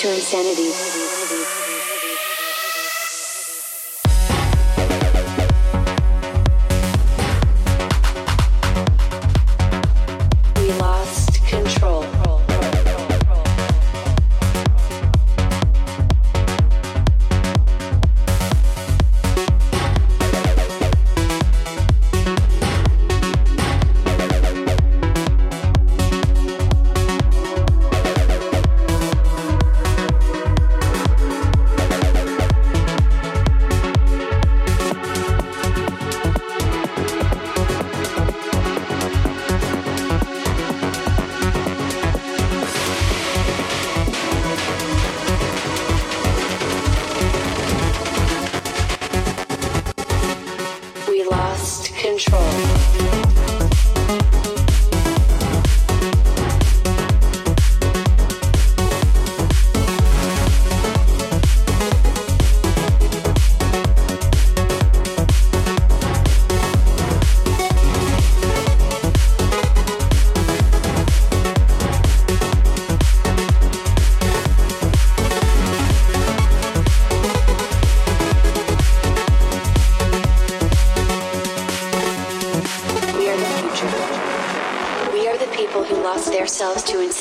to insanity.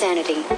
Insanity.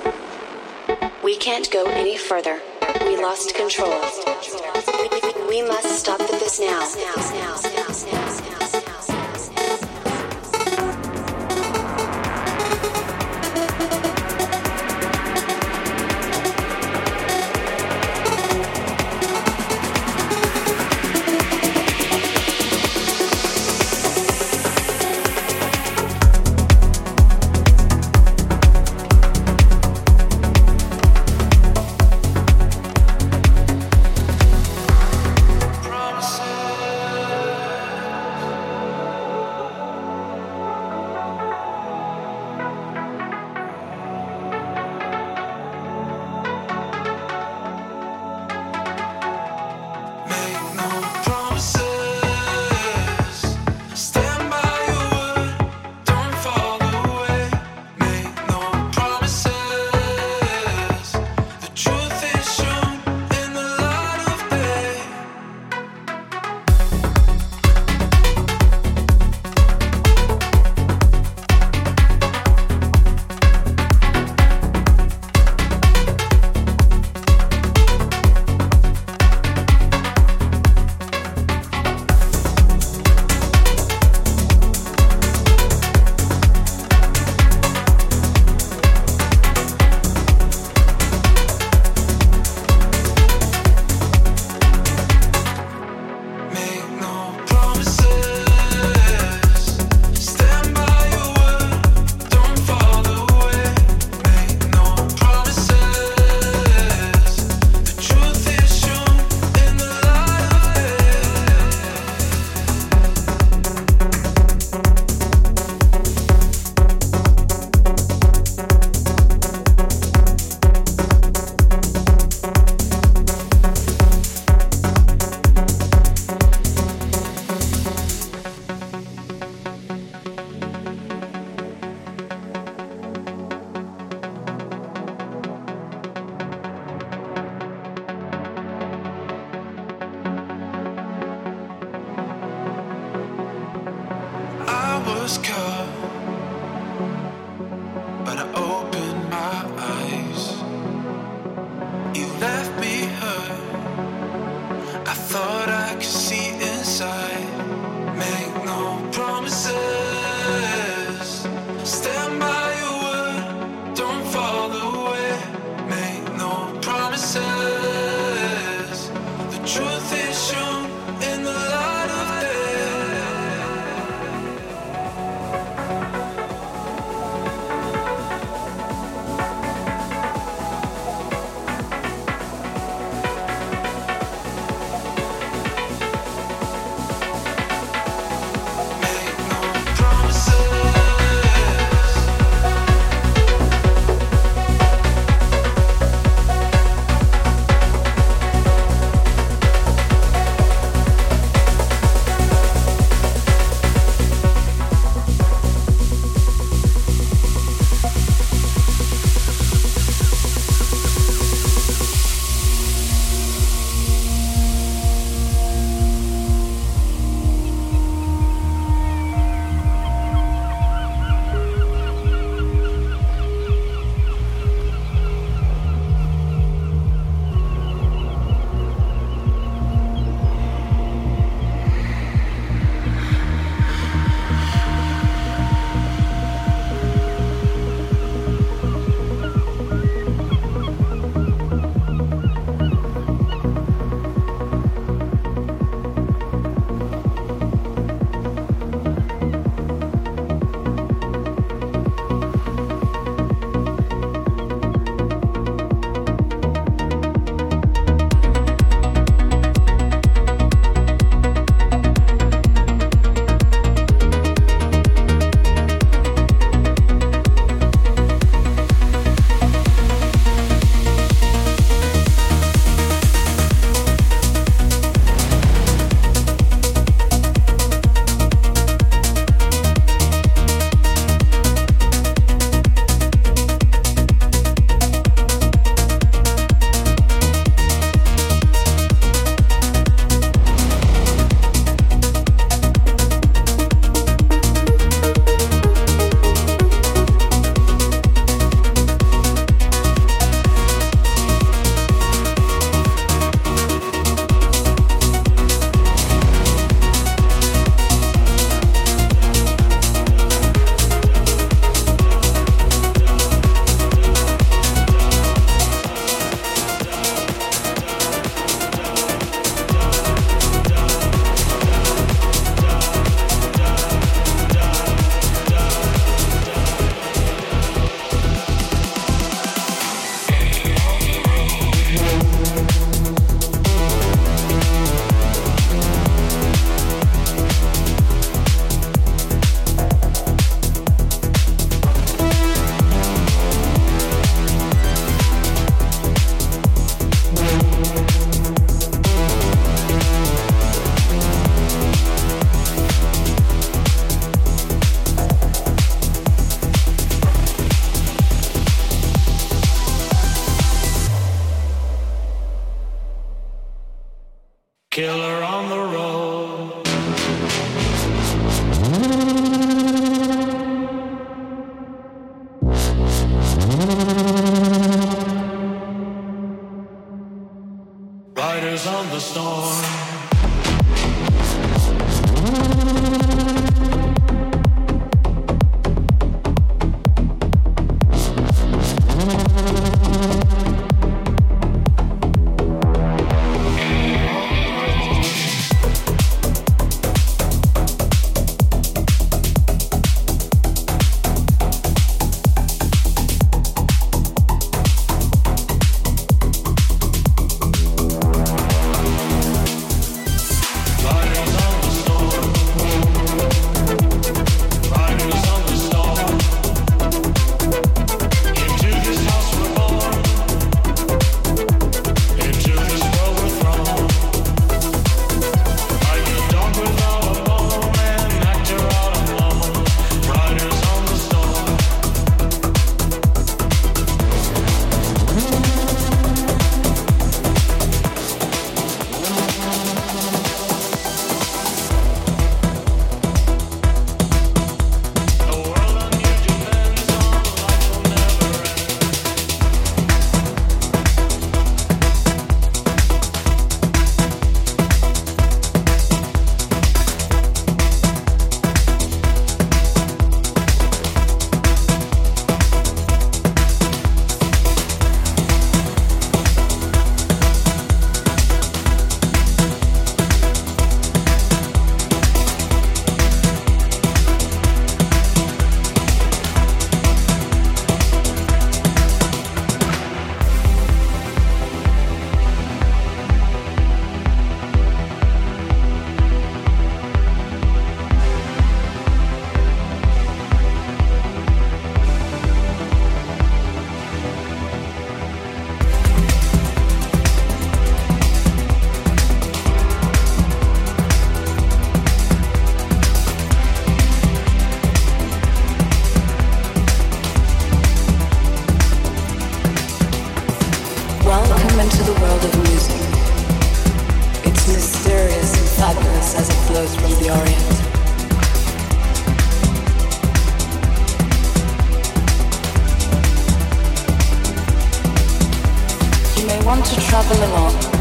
belong.